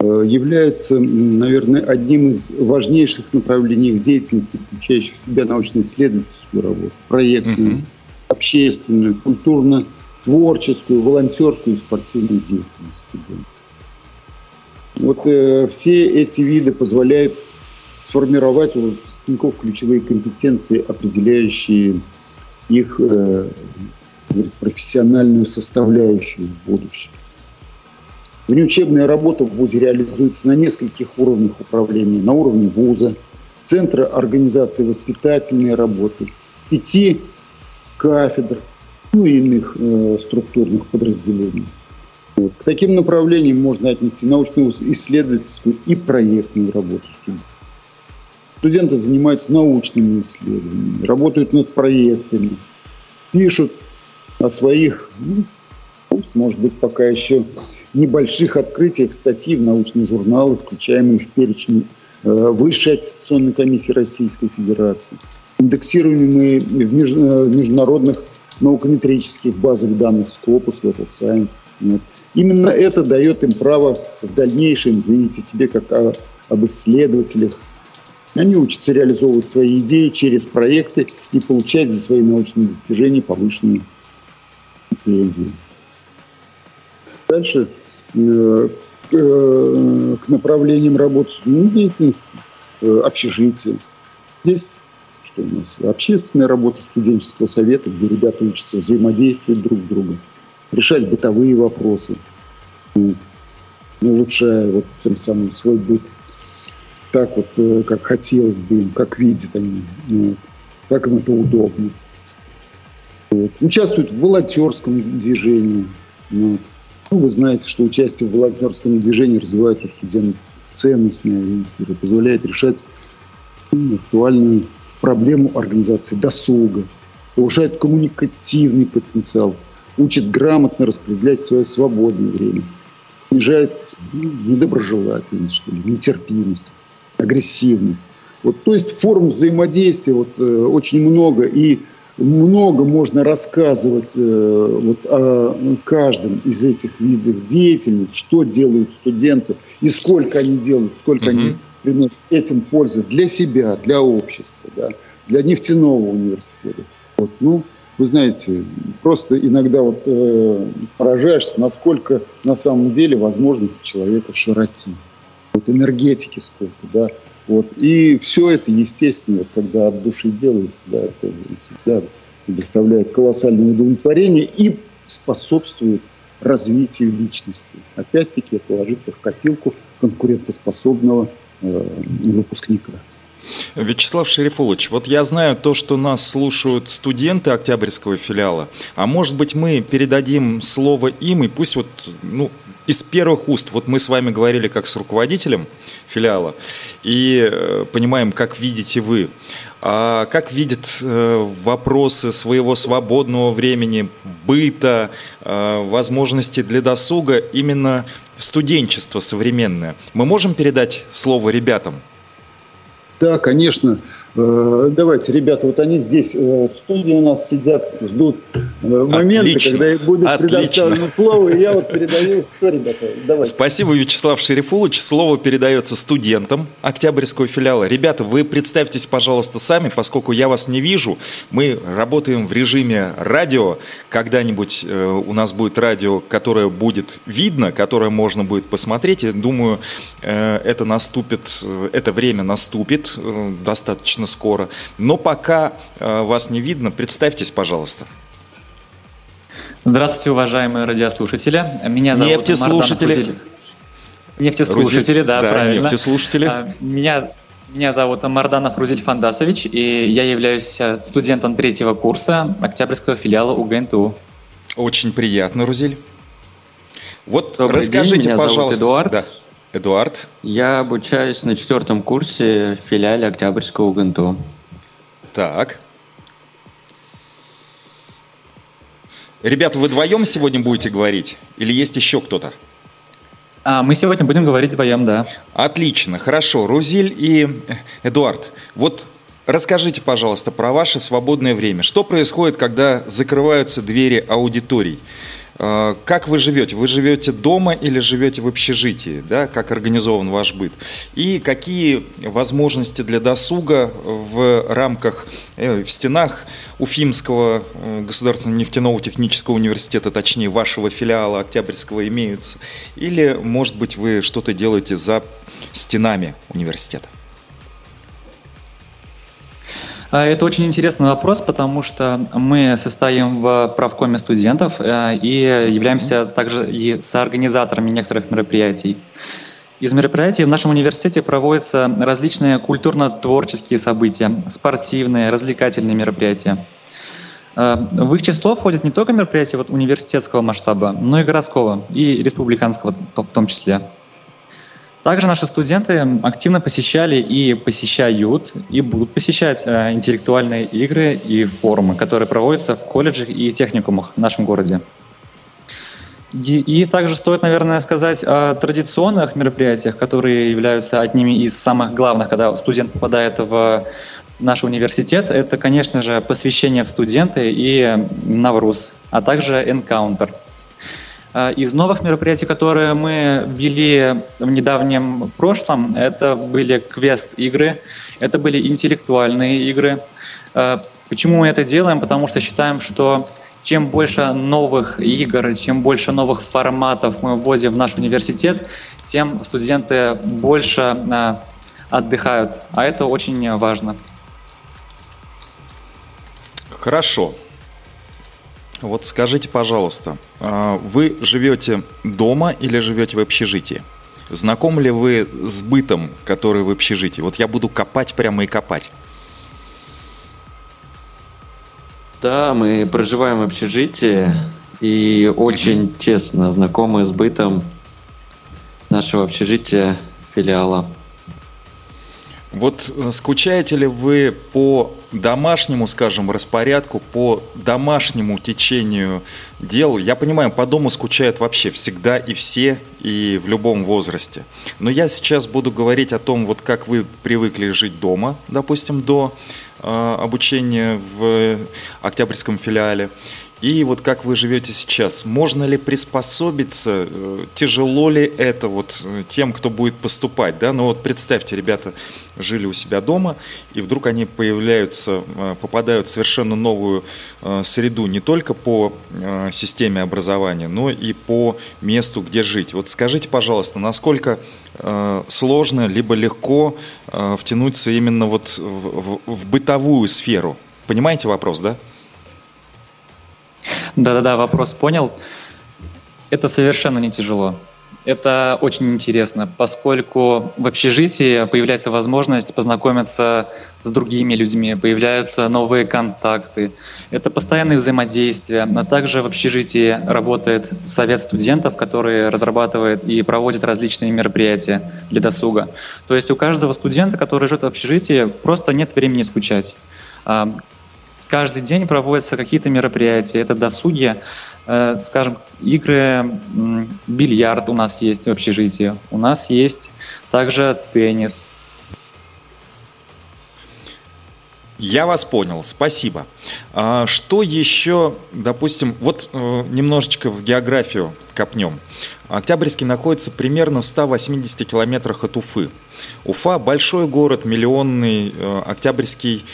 э, является, наверное, одним из важнейших направлений их деятельности, включающих в себя научно-исследовательскую работу, проектную, угу. общественную, культурно-творческую, волонтерскую и спортивную деятельность студентов. Вот э, все эти виды позволяют сформировать у выпускников ключевые компетенции, определяющие их э, профессиональную составляющую в будущем. Внеучебная работа в ВУЗе реализуется на нескольких уровнях управления. На уровне ВУЗа, Центра организации воспитательной работы, пяти кафедр, ну и иных э, структурных подразделений. Вот. К таким направлениям можно отнести научную, исследовательскую и проектную работу студентов. Студенты занимаются научными исследованиями, работают над проектами, пишут о своих, ну, пусть, может быть, пока еще небольших открытиях статьи в научные журналы, включаемые в перечень э, Высшей аттестационной комиссии Российской Федерации, индексируемые в э, международных наукометрических базах данных Scopus, Web Science. Вот. Именно это дает им право в дальнейшем заявить о себе как о, об исследователях, они учатся реализовывать свои идеи через проекты и получать за свои научные достижения повышенную стипендию. Дальше э, э, к направлениям работы деятельности, э, общежития. Здесь что у нас? Общественная работа студенческого совета, где ребята учатся взаимодействовать друг с другом, решать бытовые вопросы, улучшая вот тем самым свой быт так вот, как хотелось бы им, как видят они, вот, как им это удобно. Вот. Участвуют в волонтерском движении. Вот. Ну, вы знаете, что участие в волонтерском движении развивает у студентов ценностные ориентиры, позволяет решать ну, актуальную проблему организации досуга, повышает коммуникативный потенциал, учит грамотно распределять свое свободное время, снижает ну, недоброжелательность, что ли, нетерпимость агрессивность. Вот, то есть форм взаимодействия вот, э, очень много, и много можно рассказывать э, вот, о каждом из этих видов деятельности, что делают студенты и сколько они делают, сколько угу. они приносят этим пользы для себя, для общества, да, для нефтяного университета. Вот, ну, вы знаете, просто иногда вот, э, поражаешься, насколько на самом деле возможности человека широки вот энергетики сколько, да, вот. И все это, естественно, когда от души делается, да, это всегда доставляет колоссальное удовлетворение и способствует развитию личности. Опять-таки это ложится в копилку конкурентоспособного э, выпускника. Вячеслав Шерифулович, вот я знаю то, что нас слушают студенты Октябрьского филиала, а может быть мы передадим слово им, и пусть вот, ну, из первых уст, вот мы с вами говорили как с руководителем филиала, и э, понимаем, как видите вы, а как видят э, вопросы своего свободного времени, быта, э, возможности для досуга именно студенчество современное. Мы можем передать слово ребятам? Да, конечно. Э, давайте, ребята, вот они здесь э, в студии у нас сидят, ждут э, момента, Отлично. когда будет Отлично. предоставлено слово, и я вот передаю. Что, ребята, давайте. Спасибо, Вячеслав Шерифулович. Слово передается студентам Октябрьского филиала. Ребята, вы представьтесь, пожалуйста, сами, поскольку я вас не вижу. Мы работаем в режиме радио. Когда-нибудь у нас будет радио, которое будет видно, которое можно будет посмотреть. И думаю, это наступит, это время наступит достаточно скоро. Но пока э, вас не видно, представьтесь, пожалуйста. Здравствуйте, уважаемые радиослушатели. Меня зовут Нефтеслушатели. Нефтеслушатели, да, да, правильно. Нефтеслушатели. А, меня, меня зовут Марданов Рузель Фандасович, и я являюсь э, студентом третьего курса Октябрьского филиала УГНТУ. Очень приятно, Рузель. Вот Добрый расскажите, день, меня пожалуйста. Зовут Эдуард. Да. Эдуард? Я обучаюсь на четвертом курсе в филиале Октябрьского УГНТУ. Так. Ребята, вы вдвоем сегодня будете говорить? Или есть еще кто-то? А, мы сегодня будем говорить вдвоем, да. Отлично, хорошо. Рузиль и Эдуард, вот Расскажите, пожалуйста, про ваше свободное время. Что происходит, когда закрываются двери аудиторий? Э, как вы живете? Вы живете дома или живете в общежитии? Да? Как организован ваш быт? И какие возможности для досуга в рамках, э, в стенах Уфимского э, государственного нефтяного технического университета, точнее вашего филиала Октябрьского имеются? Или, может быть, вы что-то делаете за стенами университета? А, это очень интересный вопрос, потому что мы состоим в правкоме студентов э, и являемся также и соорганизаторами некоторых мероприятий. Из мероприятий в нашем университете проводятся различные культурно-творческие события, спортивные, развлекательные мероприятия. Э, в их число входят не только мероприятия вот университетского масштаба, но и городского, и республиканского в том числе. Также наши студенты активно посещали и посещают, и будут посещать э, интеллектуальные игры и форумы, которые проводятся в колледжах и техникумах в нашем городе. И, и также стоит, наверное, сказать о традиционных мероприятиях, которые являются одними из самых главных, когда студент попадает в наш университет. Это, конечно же, посвящение в студенты и Навруз, а также Encounter – из новых мероприятий, которые мы ввели в недавнем прошлом, это были квест-игры, это были интеллектуальные игры. А, почему мы это делаем? Потому что считаем, что чем больше новых игр, чем больше новых форматов мы вводим в наш университет, тем студенты больше а, отдыхают. А это очень важно. Хорошо. Вот скажите, пожалуйста, а, вы живете дома или живете в общежитии? Знакомы ли вы с бытом, который в общежитии? Вот я буду копать прямо и копать. Да, мы проживаем в общежитии и очень тесно знакомы с бытом нашего общежития филиала. Вот э, скучаете ли вы по домашнему, скажем, распорядку, по домашнему течению дел? Я понимаю, по дому скучают вообще всегда и все, и в любом возрасте. Но я сейчас буду говорить о том, вот как вы привыкли жить дома, допустим, до э, обучения в Октябрьском филиале. И вот как вы живете сейчас, можно ли приспособиться, э, тяжело ли это вот э, тем, кто будет поступать, да? Ну вот представьте, ребята жили у себя дома, и вдруг они появляются, э, попадают в совершенно новую среду не только по системе образования, но и по месту, где жить. Вот скажите, пожалуйста, насколько сложно либо легко втянуться именно вот в, в, в бытовую сферу? Понимаете вопрос, да? Да-да-да, вопрос понял. Это совершенно не тяжело. Это очень интересно, поскольку в общежитии появляется возможность познакомиться с другими людьми, появляются новые контакты. Это постоянное взаимодействие. А также в общежитии работает совет студентов, который разрабатывает и проводит различные мероприятия для досуга. То есть у каждого студента, который живет в общежитии, просто нет времени скучать. Каждый день проводятся какие-то мероприятия. Это досуги, э, скажем, игры, бильярд у нас есть в общежитии. У нас есть также теннис. Я вас понял, спасибо. А что еще, допустим, вот э, немножечко в географию копнем. Октябрьский находится примерно в 180 километрах от Уфы. Уфа – большой город, миллионный, э, Октябрьский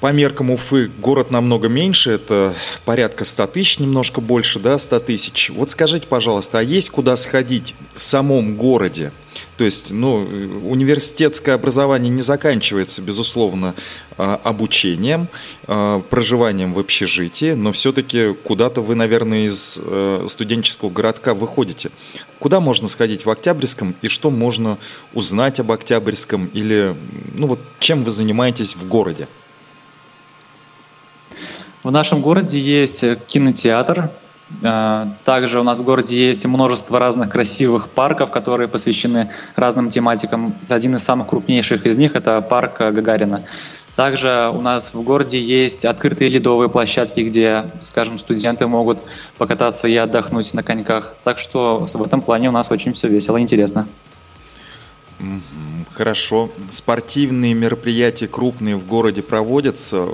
по меркам Уфы город намного меньше, это порядка 100 тысяч, немножко больше, да, 100 тысяч. Вот скажите, пожалуйста, а есть куда сходить в самом городе? То есть, ну, университетское образование не заканчивается, безусловно, а, обучением, а, проживанием в общежитии, но все-таки куда-то вы, наверное, из э, студенческого городка выходите. Куда можно сходить в Октябрьском и что можно узнать об Октябрьском или, ну вот, чем вы занимаетесь в городе? В нашем городе есть кинотеатр. Э, также у нас в городе есть множество разных красивых парков, которые посвящены разным тематикам. Один из самых крупнейших из них – это парк Гагарина. Также у нас в городе есть открытые ледовые площадки, где, скажем, студенты могут покататься и отдохнуть на коньках. Так что в этом плане у нас очень все весело и интересно. Хорошо. Спортивные мероприятия крупные в городе проводятся,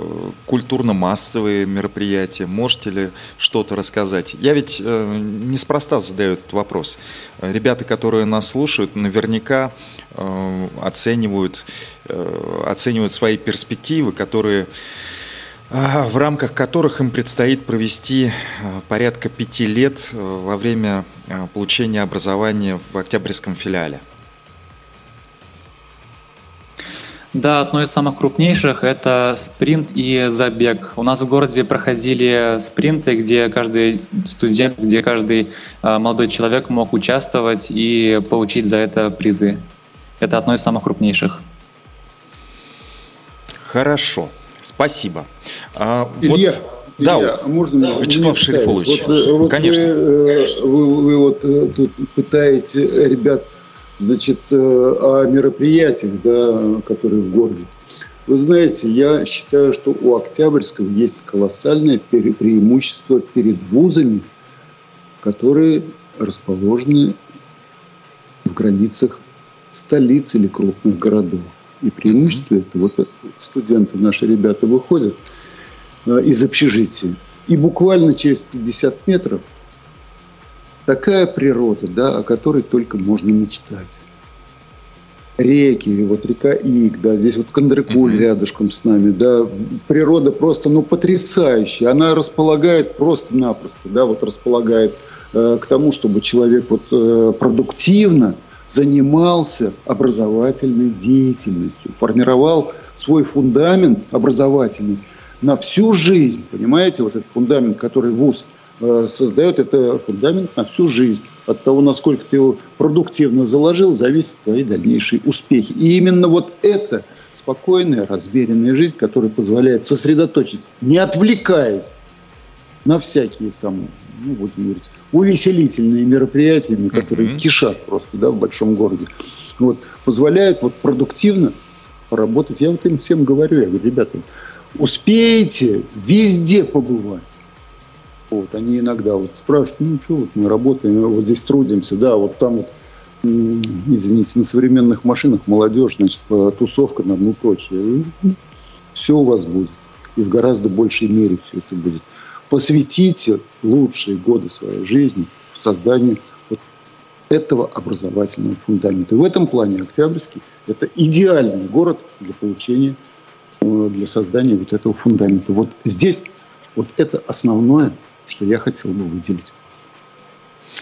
культурно-массовые мероприятия. Можете ли что-то рассказать? Я ведь э, неспроста задаю этот вопрос. Ребята, которые нас слушают, наверняка э, оценивают, э, оценивают свои перспективы, которые а, в рамках которых им предстоит провести а, порядка пяти лет э, во время э, получения образования в Октябрьском филиале. Да, одно из самых крупнейших – это спринт и забег. У нас в городе проходили спринты, где каждый студент, где каждый э, молодой человек мог участвовать и получить за это призы. Это одно из самых крупнейших. Хорошо. Спасибо. А, Илья, вот, да, Илья, а можно Вячеслав Шерифулович, вот, э, вот конечно. Вы, э, вы, вы вот э, тут пытаете ребят, значит, о мероприятиях, да, которые в городе. Вы знаете, я считаю, что у Октябрьского есть колоссальное преимущество перед вузами, которые расположены в границах столиц или крупных городов. И преимущество это вот студенты, наши ребята выходят э, из общежития. И буквально через 50 метров такая природа, да, о которой только можно мечтать. Реки, вот река Иг, да, здесь вот Кандрыкуль uh-huh. рядышком с нами, да, природа просто, ну, потрясающая, она располагает просто-напросто, да, вот располагает э, к тому, чтобы человек вот э, продуктивно занимался образовательной деятельностью, формировал свой фундамент образовательный на всю жизнь. Понимаете, вот этот фундамент, который ВУЗ создает, это фундамент на всю жизнь. От того, насколько ты его продуктивно заложил, зависят твои дальнейшие успехи. И именно вот это спокойная, размеренная жизнь, которая позволяет сосредоточиться, не отвлекаясь на всякие там, ну, будем говорить, увеселительные мероприятия, которые uh-huh. кишат просто да, в большом городе, вот, позволяют вот, продуктивно поработать. Я вот им всем говорю, я говорю, ребята, успеете везде побывать. Вот, они иногда вот спрашивают, ну что, вот мы работаем, вот здесь трудимся, да, вот там вот, извините, на современных машинах молодежь, значит, тусовка на ну прочее. Все у вас будет. И в гораздо большей мере все это будет посвятите лучшие годы своей жизни созданию вот этого образовательного фундамента. И в этом плане Октябрьский – это идеальный город для получения, э, для создания вот этого фундамента. Вот здесь вот это основное, что я хотел бы выделить.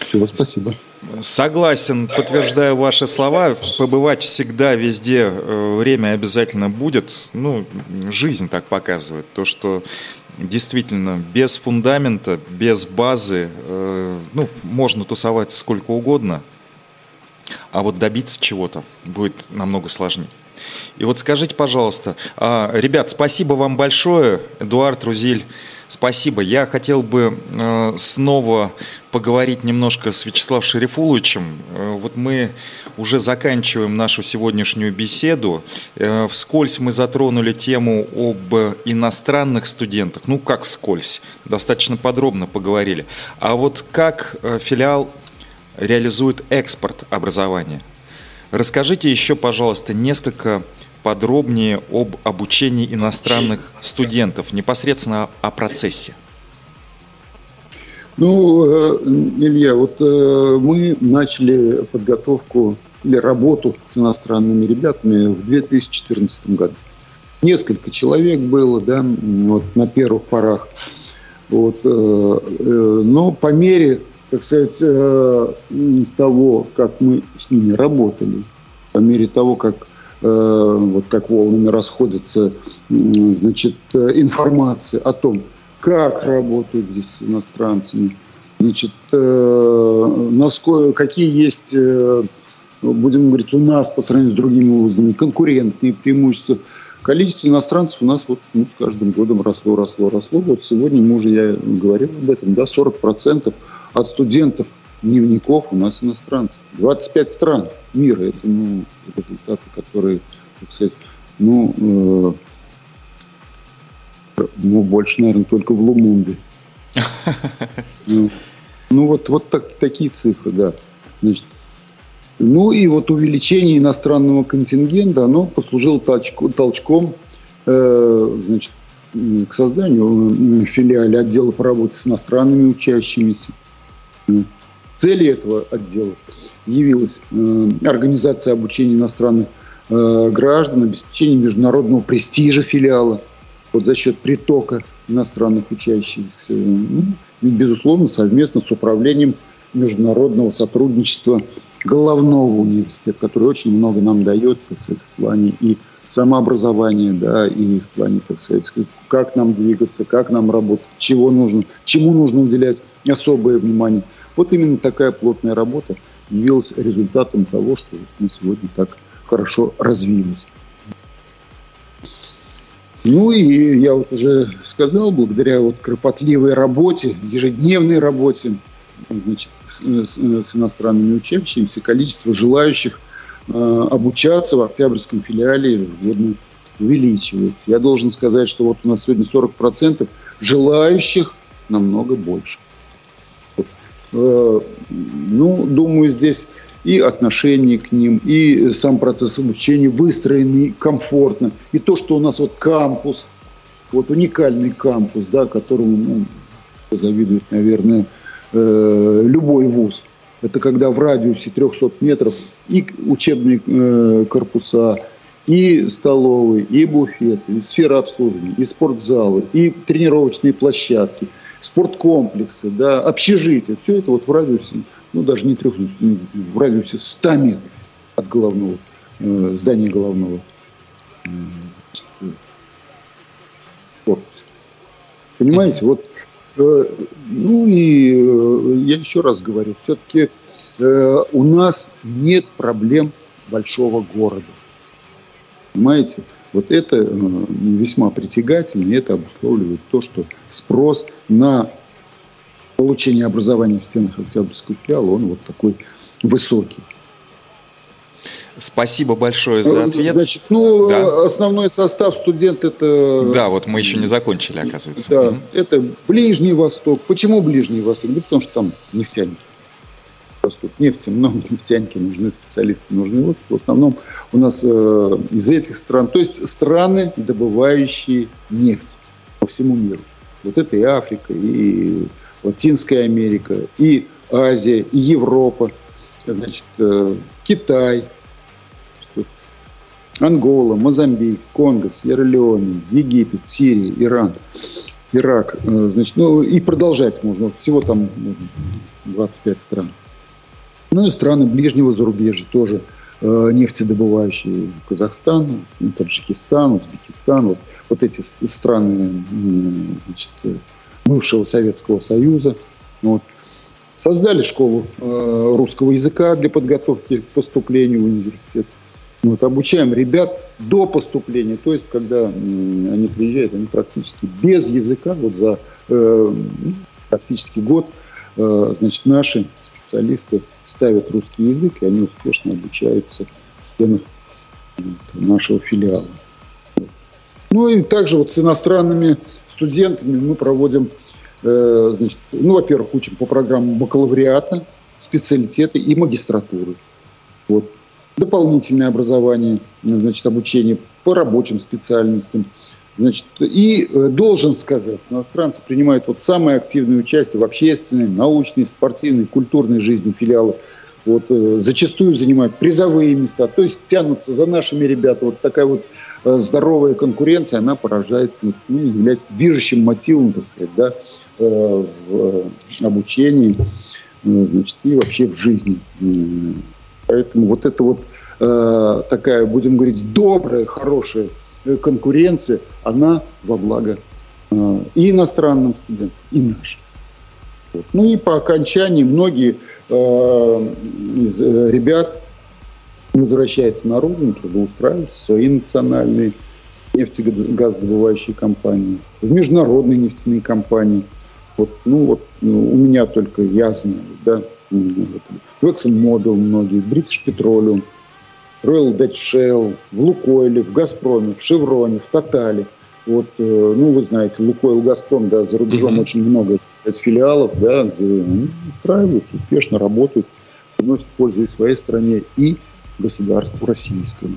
Всего спасибо. Согласен, подтверждаю ваши слова. Побывать всегда, везде э, время обязательно будет. Ну, жизнь так показывает. То, что действительно без фундамента, без базы, э, ну, можно тусовать сколько угодно, а вот добиться чего-то будет намного сложнее. И вот скажите, пожалуйста, э, ребят, спасибо вам большое, Эдуард Рузиль, спасибо. Я хотел бы э, снова поговорить немножко с Вячеславом Шерифуловичем. Э, вот мы уже заканчиваем нашу сегодняшнюю беседу. Э, вскользь мы затронули тему об иностранных студентах. Ну, как вскользь? Достаточно подробно поговорили. А вот как филиал реализует экспорт образования? Расскажите еще, пожалуйста, несколько подробнее об обучении иностранных студентов, непосредственно о процессе. Ну, э, Илья, вот э, мы начали подготовку или работу с иностранными ребятами в 2014 году. Несколько человек было, да, вот на первых порах. Вот, э, но по мере, так сказать, того, как мы с ними работали, по мере того, как вот как волнами расходится значит, информация о том, как работают здесь с иностранцами, значит, э, насколько, какие есть, э, будем говорить, у нас по сравнению с другими вузами конкурентные преимущества. Количество иностранцев у нас вот, ну, с каждым годом росло, росло, росло. Вот сегодня мы уже, я говорил об этом, да, 40% от студентов дневников у нас иностранцев. 25 стран мира. Это ну, результаты, которые, так сказать, ну, э, ну, больше, наверное, только в Лумумбе. Ну, ну вот, вот так, такие цифры, да. Значит, Ну и вот увеличение иностранного контингента, оно послужило толчку, толчком э, значит, к созданию филиала отдела по работе с иностранными учащимися. Целью этого отдела явилась э, организация обучения иностранных э, граждан, обеспечение международного престижа филиала вот за счет притока иностранных учащихся. Ну, безусловно, совместно с управлением международного сотрудничества головного университета, который очень много нам дает сказать, в плане и самообразования, да, и в плане, так сказать, как нам двигаться, как нам работать, чего нужно, чему нужно уделять особое внимание. Вот именно такая плотная работа явилась результатом того, что мы сегодня так хорошо развились. Ну и я вот уже сказал, благодаря вот кропотливой работе, ежедневной работе значит, с, с, иностранными учащимися, количество желающих э, обучаться в Октябрьском филиале ежегодно увеличивается. Я должен сказать, что вот у нас сегодня 40% желающих намного больше. Э, ну, думаю, здесь и отношение к ним, и сам процесс обучения выстроенный комфортно. И то, что у нас вот кампус, вот уникальный кампус, да, которому ну, завидует, наверное, э, любой вуз. Это когда в радиусе 300 метров и учебные э, корпуса, и столовые, и буфеты, и сфера обслуживания, и спортзалы, и тренировочные площадки, спорткомплексы, да, общежития. Все это вот в радиусе ну даже не трех, в радиусе 100 метров от головного, э, здания головного э, корпуса. Понимаете, вот, э, ну и э, я еще раз говорю, все-таки э, у нас нет проблем большого города. Понимаете? Вот это э, весьма притягательно, и это обусловливает то, что спрос на получения образования в стенах Октябрьского филиала, он вот такой высокий. Спасибо большое за э, ответ. Значит, ну, да. основной состав студент это... Да, вот мы еще не закончили, оказывается. Да, это Ближний Восток. Почему Ближний Восток? Да потому что там нефтяники. Растут нефти, много нефтяники нужны, специалисты нужны. Вот в основном у нас э, из этих стран, то есть страны, добывающие нефть по всему миру. Вот это и Африка, и Латинская Америка, и Азия, и Европа, значит, э, Китай, Ангола, Мозамбик, Конго, Сьерра-Леоне, Египет, Сирия, Иран, Ирак. Э, значит, ну и продолжать можно. Всего там 25 стран. Ну и страны ближнего зарубежья тоже э, нефтедобывающие. Казахстан, Таджикистан, Узбекистан. Вот, вот эти страны значит, бывшего Советского Союза. Вот. Создали школу э, русского языка для подготовки к поступлению в университет. Вот, обучаем ребят до поступления, то есть когда э, они приезжают, они практически без языка, вот за э, ну, практически год, э, значит, наши специалисты ставят русский язык, и они успешно обучаются в стенах нашего филиала. Ну и также вот с иностранными студентами мы проводим, э, значит, ну, во-первых, учим по программам бакалавриата, специалитеты и магистратуры. Вот. Дополнительное образование, значит, обучение по рабочим специальностям. Значит, и э, должен сказать, иностранцы принимают вот самое активное участие в общественной, научной, спортивной, культурной жизни филиала. Вот, э, зачастую занимают призовые места, то есть тянутся за нашими ребятами. Вот такая вот Э, здоровая конкуренция, она поражает, ну, ну, является движущим мотивом, так сказать, да, в обучении, значит, и вообще в жизни. Поэтому вот это вот такая, будем говорить, добрая, хорошая конкуренция, она во благо и иностранным студентам, и нашим. Ну и по окончании многие из ребят возвращается на родину, трудоустраивается в свои национальные нефтегазодобывающие компании, в международные нефтяные компании. Вот, ну вот ну, у меня только я знаю, да, вот, в ExxonMobil многие, в British Petroleum, Royal Dutch Shell, в Лукойле, в Газпроме, в Шевроне, в Тотале. Вот, э, ну, вы знаете, Лукойл, Газпром, да, за рубежом mm-hmm. очень много кстати, филиалов, да, где ну, устраиваются, успешно работают приносит пользу и своей стране, и государству российскому.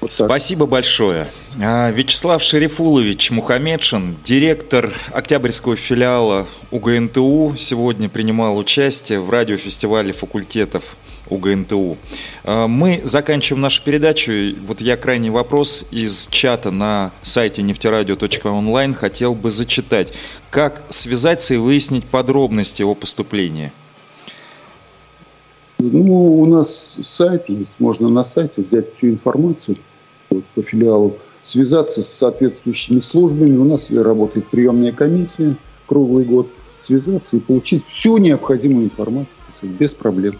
Вот Спасибо большое. А, Вячеслав Шерифулович Мухамедшин, директор Октябрьского филиала УГНТУ, сегодня принимал участие в радиофестивале факультетов УГНТУ. А, мы заканчиваем нашу передачу. Вот я крайний вопрос из чата на сайте нефтерадио.онлайн хотел бы зачитать. Как связаться и выяснить подробности о поступлении? Ну, у нас сайт есть, можно на сайте взять всю информацию вот, по филиалу, связаться с соответствующими службами. У нас работает приемная комиссия круглый год. Связаться и получить всю необходимую информацию без проблем.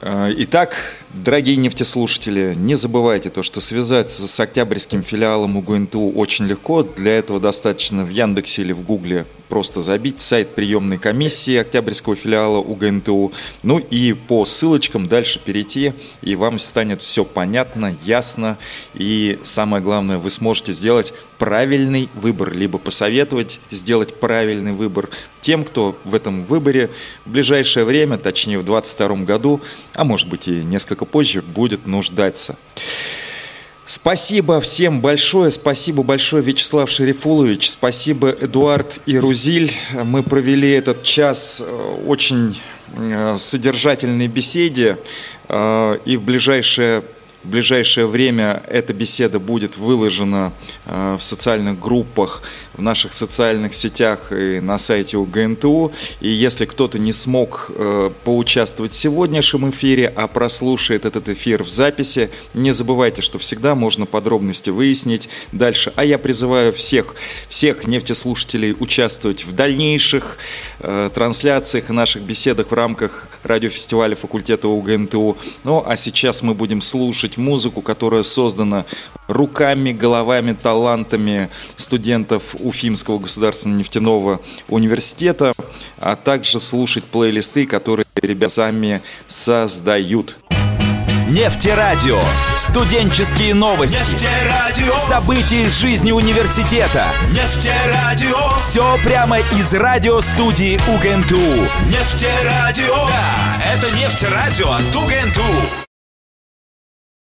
Э, итак, дорогие нефтеслушатели, не забывайте то, что связаться с октябрьским филиалом УГНТУ очень легко. Для этого достаточно в Яндексе или в Гугле просто забить сайт приемной комиссии Октябрьского филиала УГНТУ. Ну и по ссылочкам дальше перейти, и вам станет все понятно, ясно. И самое главное, вы сможете сделать правильный выбор, либо посоветовать сделать правильный выбор тем, кто в этом выборе в ближайшее время, точнее в 2022 году, а может быть и несколько позже, будет нуждаться. Спасибо всем большое, спасибо большое, Вячеслав Шерифулович, спасибо, Эдуард и Рузиль. Мы провели этот час э, очень э, содержательной беседе, э, и в ближайшее в ближайшее время эта беседа будет выложена в социальных группах в наших социальных сетях и на сайте УГНТУ. И если кто-то не смог э, поучаствовать в сегодняшнем эфире, а прослушает этот эфир в записи, не забывайте, что всегда можно подробности выяснить дальше. А я призываю всех, всех нефтеслушателей участвовать в дальнейших э, трансляциях и наших беседах в рамках радиофестиваля факультета УГНТУ. Ну, а сейчас мы будем слушать музыку, которая создана руками, головами, талантами студентов Уфимского государственного нефтяного университета, а также слушать плейлисты, которые ребята сами создают. Нефтерадио. Студенческие новости. Нефтерадио. События из жизни университета. Нефтерадио. Все прямо из радиостудии УГНТУ. Нефтерадио. Да, это нефтерадио от УГНТУ.